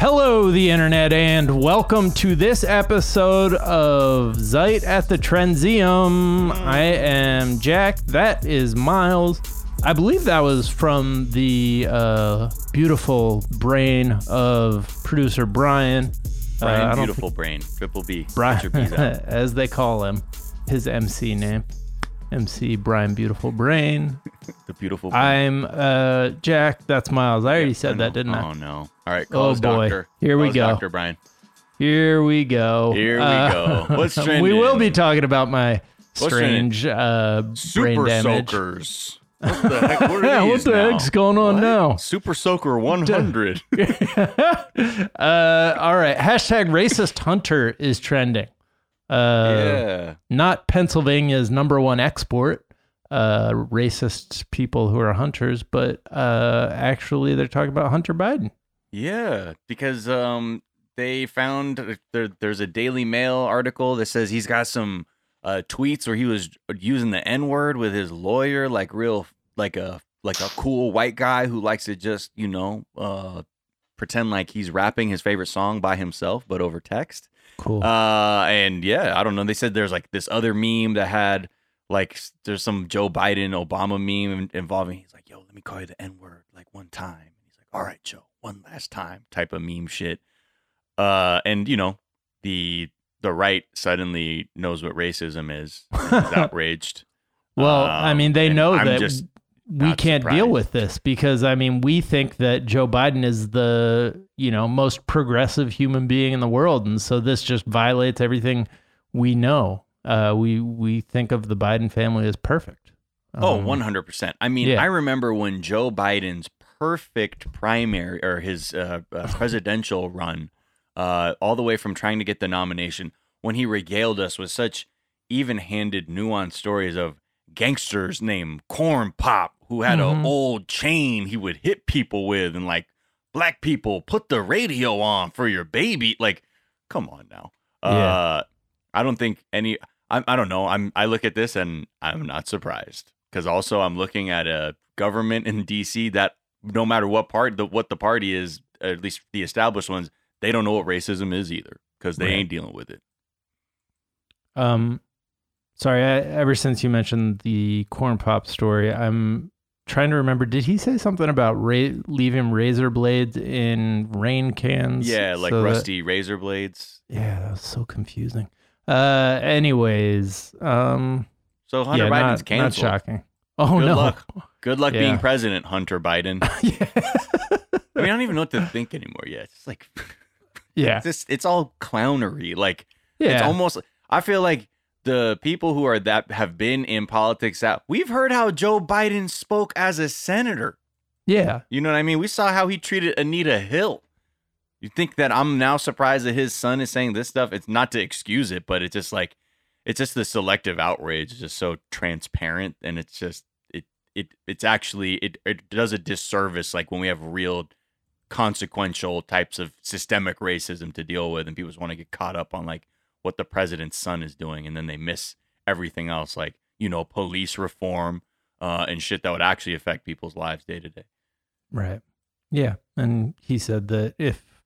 Hello, the internet, and welcome to this episode of Zeit at the Trendseum. I am Jack. That is Miles. I believe that was from the uh, beautiful brain of producer Brian. Uh, Brian don't Beautiful Brain, Triple B. Brian, Get your B's out. as they call him, his MC name, MC Brian Beautiful Brain. The beautiful. Brain. I'm uh, Jack. That's Miles. I already I said know. that, didn't I? Oh no! All right, call Oh, boy. doctor. Here we Call us go. Doctor Brian. Here we go. Here we Uh, go. What's trending? we will be talking about my strange uh, brain Super soakers. What the heck? What, Yeah, what the now? heck's going on What? now? Super Soaker 100. Uh, all right. Hashtag racist hunter is trending. Uh, yeah. Not Pennsylvania's number one export. Uh, racist people who are hunters, but uh, actually they're talking about Hunter Biden. Yeah, because um they found there, there's a Daily Mail article that says he's got some uh tweets where he was using the N-word with his lawyer like real like a like a cool white guy who likes to just, you know, uh pretend like he's rapping his favorite song by himself but over text. Cool. Uh, and yeah, I don't know. They said there's like this other meme that had like there's some Joe Biden Obama meme involving. He's like, "Yo, let me call you the N word like one time." He's like, "All right, Joe, one last time." Type of meme shit. Uh, and you know, the the right suddenly knows what racism is. is outraged. well, I um, mean, they know I'm that we can't deal with this because I mean we think that Joe Biden is the you know most progressive human being in the world, and so this just violates everything we know. Uh, we we think of the Biden family as perfect. Oh, Um, 100%. I mean, yeah. I remember when Joe Biden's perfect primary or his uh, uh, presidential run, uh, all the way from trying to get the nomination, when he regaled us with such even handed, nuanced stories of gangsters named Corn Pop who had Mhm. an old chain he would hit people with, and like, black people, put the radio on for your baby. Like, come on now. Yeah. Uh, I don't think any. I, I don't know. I'm. I look at this and I'm not surprised because also I'm looking at a government in D.C. that no matter what part the what the party is, at least the established ones, they don't know what racism is either because they Right. ain't dealing with it. Um, sorry. I, ever since you mentioned the corn pop story, I'm trying to remember. Did he say something about ra- leaving razor blades in rain cans? Yeah, like so that- rusty razor blades. yeah, that was so confusing. Uh, anyways, um, So Hunter yeah, Biden's not, not canceled. shocking. Oh Good no. luck. Good luck Yeah. being president, Hunter Biden. yeah. I mean, I don't even know what to think anymore yet. It's like yeah. it's just it's all clownery. Like Yeah. It's almost I feel like the people who are that have been in politics that we've heard how Joe Biden spoke as a senator. yeah. You know what I mean? We saw how he treated Anita Hill. You think that I'm now surprised that his son is saying this stuff? It's not to excuse it, but it's just like it's just the selective outrage is just so transparent and it's just it it it's actually it it does a disservice like when we have real consequential types of systemic racism to deal with and people just want to get caught up on like what the president's son is doing and then they miss everything else like you know police reform uh, and shit that would actually affect people's lives day to day Right. Yeah. And he said that if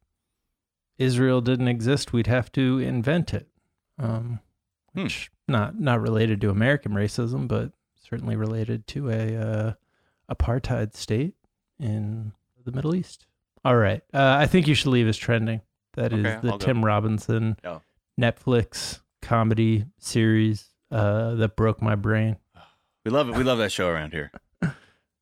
Israel didn't exist, we'd have to invent it. Um, Hmm. which not not related to American racism, but certainly related to a uh, apartheid state in the Middle East. All right. Uh, I think you should leave as trending. That is Okay, the I'll go. Tim Robinson Oh. Netflix comedy series uh, that broke my brain. We love it. We love that show around here.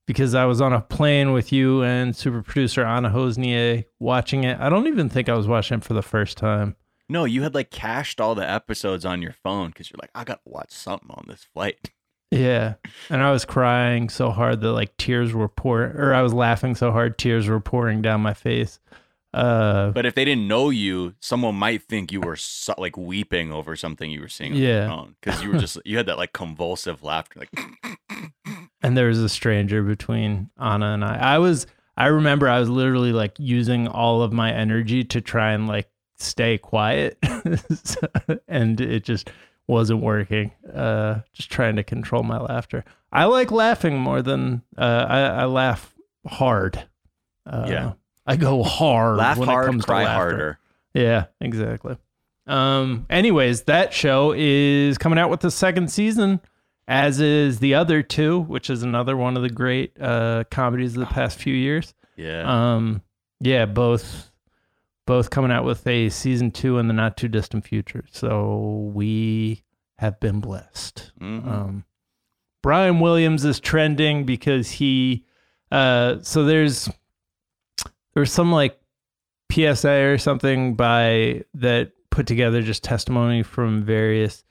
because I was on a plane with you and super producer Anna Hossnieh watching it. I don't even think I was watching it for the first time. No, you had like cached all the episodes on your phone because you're like, I gotta watch something on this flight. Yeah. And I was crying so hard that like tears were pouring, or I was laughing so hard tears were pouring down my face. Uh, But if they didn't know you, someone might think you were so, like weeping over something you were seeing on Yeah. your phone because you were just you had that like convulsive laughter, like and there was a stranger between Anna and I. I was, I remember I was literally like using all of my energy to try and like stay quiet. and it just wasn't working. Uh, just trying to control my laughter. I like laughing more than, uh, I, I laugh hard. Uh, Yeah. I go hard. Laugh when it hard, comes to cry laughter. harder. Yeah, exactly. Um, anyways, that show is coming out with the second season, as is the other two, which is another one of the great uh comedies of the past few years. Yeah. Um, yeah, both both coming out with a season two in the not too distant future. So we have been blessed. Mhm. Um, Brian Williams is trending because he, uh, so there's there's some like PSA or something by that put together just testimony from various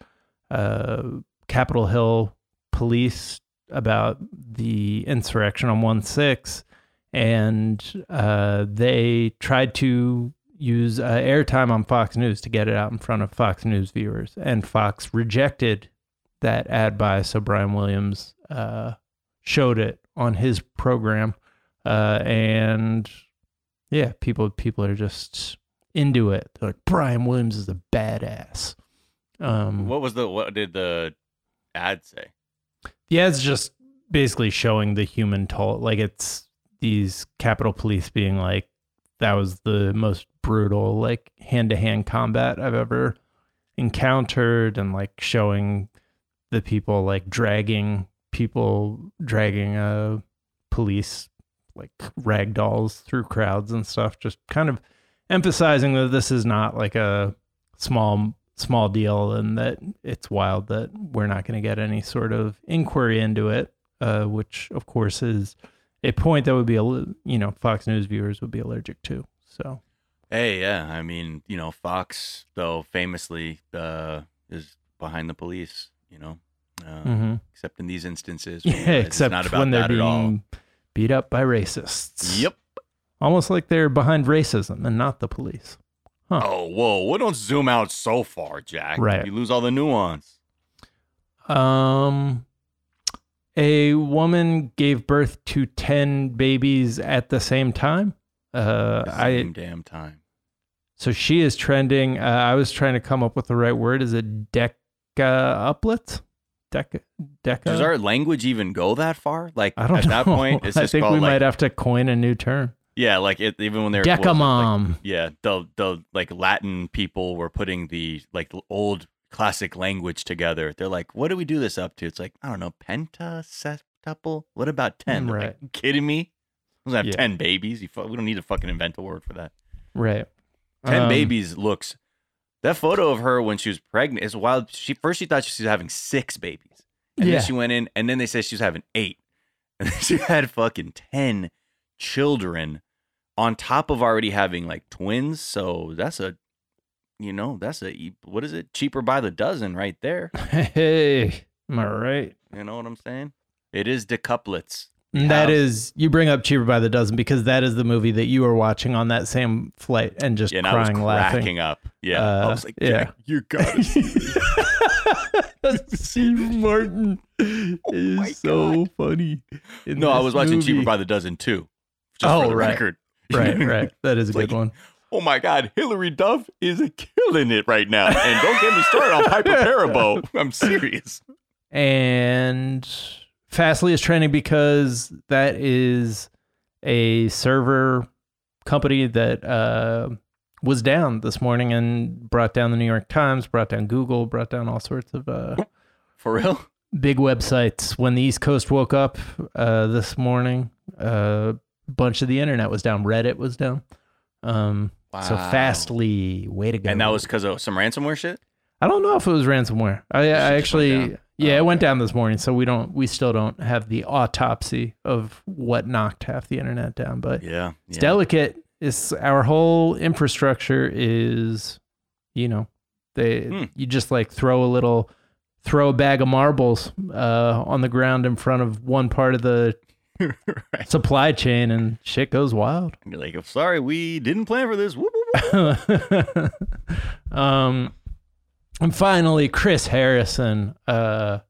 uh, Capitol Hill police about the insurrection on one six, and uh, they tried to use uh, airtime on Fox News to get it out in front of Fox News viewers, and Fox rejected that ad buy. So Brian Williams uh, showed it on his program, uh, and yeah, people people are just into it. They're like Brian Williams is a badass. Um, what was the what did the ad say? the ad's just basically showing the human toll. Like it's these Capitol Police being like, that was the most brutal, like hand to hand combat I've ever encountered, and like showing the people like dragging people, dragging a police like rag dolls through crowds and stuff. Just kind of emphasizing that this is not like a small small deal and that it's wild that we're not going to get any sort of inquiry into it uh, which of course is a point that would be a you know fox news viewers would be allergic to so Hey, yeah. I mean, you know, Fox though famously uh, is behind the police. You know, uh, mhm. except in these instances. yeah realize it's except not about when they're that at all. being beat up by racists Yep. almost like they're behind racism and not the police Oh, whoa! We don't zoom out so far, Jack. Right. You lose all the nuance. Um, a woman gave birth to 10 babies at the same time. Uh, I Same damn time. so she is trending. Uh, I was trying to come up with the right word. Is it deca uplets? Deca deca. Does our language even go that far? Like I don't at know. that point, it's I think called we like might have to coin a new term. yeah, like it, even when they're was like- Decamom. yeah, the the like Latin people were putting the like old classic language together. They're like, what do we do this up to? It's like I don't know, pentaseptuple. What about ten? Right. you kidding me? We don't have Yeah. ten babies. You fu- we don't need to fucking invent a word for that. right. Ten Um, babies looks. That photo of her when she was pregnant is wild. She first she thought she was having six babies, and Yeah. then she went in, and then they said she was having eight, and then she had fucking ten children on top of already having like twins. So that's a, you know, that's a what is it? Cheaper by the dozen right there. Hey, am I right? You know what I'm saying? It is decuplets. That is, you bring up Cheaper by the Dozen because that is the movie that you were watching on that same flight and just Yeah, and I was crying, laughing. up. Yeah, I Uh, was like, yeah. You gotta see Steve Martin is Oh my so funny. No, I was watching movie. Cheaper by the Dozen too. Just Oh, right. record. Right, right. That is a good like- one. Oh my God, Hilary Duff is killing it right now. And don't get me started on Piper Perabo. I'm serious. And Fastly is trending because that is a server company that uh, was down this morning and brought down the New York Times, brought down Google, brought down all sorts of uh, For real? big websites. When the East Coast woke up uh, this morning, a bunch of the internet was down. Reddit was down. Um, So Fastly, way to go! And that was because of some ransomware shit? I don't know if it was ransomware. I, I shit just went actually? Yeah, Oh, it went down this morning. So we don't, we still don't have the autopsy of what knocked half the internet down. But Yeah. it's yeah. delicate. It's our whole infrastructure is, you know, they Hmm. you just like throw a little, throw a bag of marbles uh, on the ground in front of one part of the right. supply chain, and shit goes wild. You're like, "Oh, sorry, we didn't plan for this. Um, and finally, Chris Harrison uh,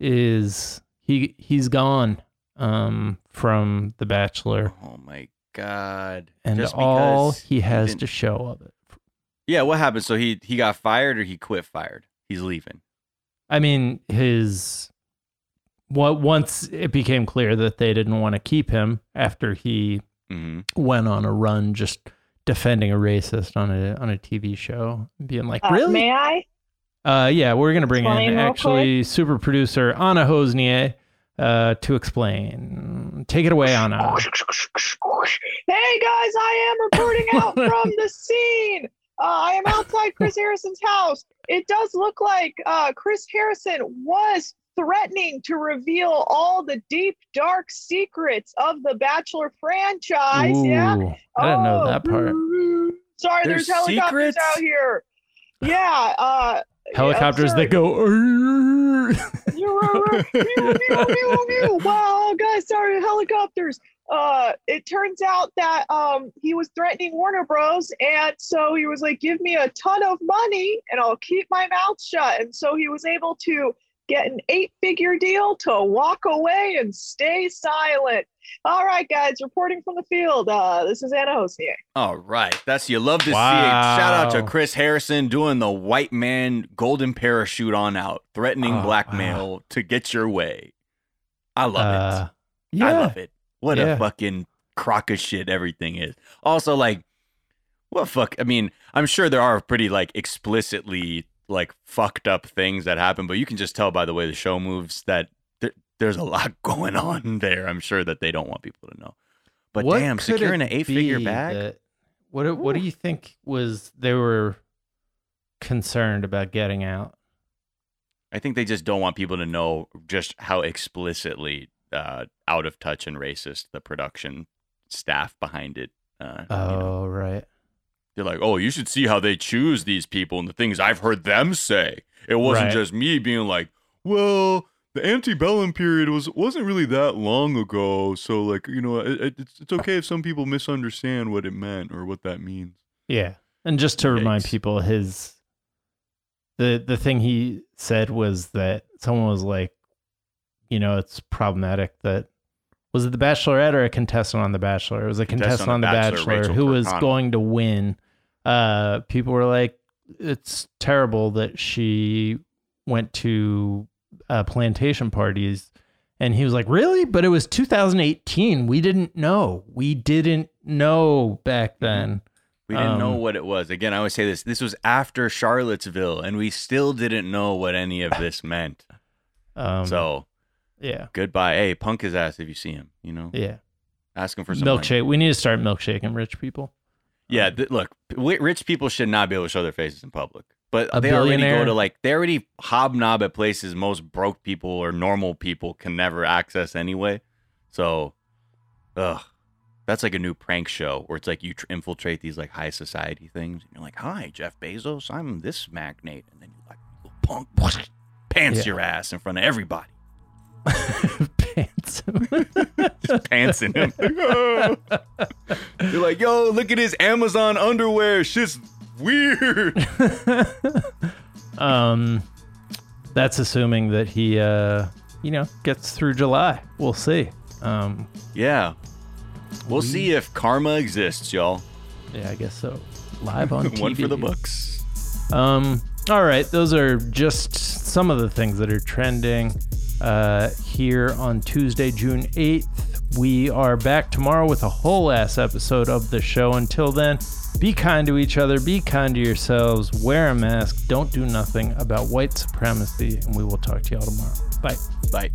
is he he's gone um, from The Bachelor, Oh my God. and Just all he has didn't- to show of it. Yeah, what happened? So he he got fired or he quit fired? He's leaving. I mean, his what once it became clear that they didn't want to keep him after he hmm went on a run just defending a racist on a on a TV show, being like, Uh, "Really? May I? Uh, yeah, we're gonna bring Explain in real actually super producer Anna Hossnieh uh, to explain. Take it away, Anna. Hey guys, I am reporting out from the scene. Uh, I am outside Chris Harrison's house. It does look like uh, Chris Harrison was threatening to reveal all the deep, dark secrets of the Bachelor franchise. yeah. I didn't know that part. Oh, Sorry, There's there's, helicopters secrets? out here. Yeah. Uh, Helicopters sorry. that go. wow, guys, sorry, helicopters. Uh, it turns out that um he was threatening Warner Bros. And so he was like, give me a ton of money and I'll keep my mouth shut. And so he was able to get an eight figure deal to walk away and stay silent. All right, guys, reporting from the field. Uh, this is Anna Hossnieh. All right. That's you love to see it. Shout out to Chris Harrison doing the white man golden parachute on out, threatening Oh, blackmail to get your way. I love Uh, it. yeah. I love it. What Yeah. a fucking crock of shit everything is. Also, like, what fuck? I mean, I'm sure there are pretty like explicitly like fucked up things that happen, but you can just tell by the way the show moves that th- there's a lot going on there. I'm sure that they don't want people to know. But What damn, securing an eight figure bag. that- what do- What do you think was they were concerned about getting out? I think they just don't want people to know just how explicitly uh, out of touch and racist the production staff behind it. Uh, you know. Oh, right. They're like, oh, you should see how they choose these people and the things I've heard them say. It wasn't Right. just me being like, well, the antebellum period was wasn't really that long ago, so like, you know, it, it- it's it's okay if some people misunderstand what it meant or what that means. Yeah. And just to remind people, his the the thing he said was that someone was like, you know, it's problematic that was it the Bachelorette or a contestant on the Bachelor? It was a contestant, on the Bachelor, Rachel who was going to win. Uh, people were like, it's terrible that she went to uh, plantation parties. And he was like, Really? But it was 2018. We didn't know. We didn't know back then. We didn't know Um, what it was. Again, I always say this. This was after Charlottesville, and we still didn't know what any of this meant. Um, so yeah, goodbye. Hey, punk his ass if you see him. You know, yeah. ask him for some money. Milkshake. We need to start milkshaking rich people. Yeah, th- look, wi- rich people should not be able to show their faces in public. But A they already go to like they already hobnob at places most broke people or normal people can never access anyway. So, ugh, that's like a new prank show where it's like you tr- infiltrate these like high society things. And you're like, "Hi, Jeff Bezos, I'm this magnate," and then you like punk pants Yeah. your ass in front of everybody, Pants. just pantsing him. you're like, "Yo, look at his Amazon underwear. Shit's weird." um, that's assuming that he, uh, you know, gets through July. We'll see. Um, Yeah. We'll see if karma exists, y'all. yeah, I guess so. Live on TV. One for the books. Um, all right, those are just some of the things that are trending uh, here on Tuesday, June 8th. We are back tomorrow with a whole ass episode of the show. Until then, be kind to each other, be kind to yourselves, wear a mask, don't do nothing about white supremacy, and we will talk to y'all tomorrow. Bye. Bye.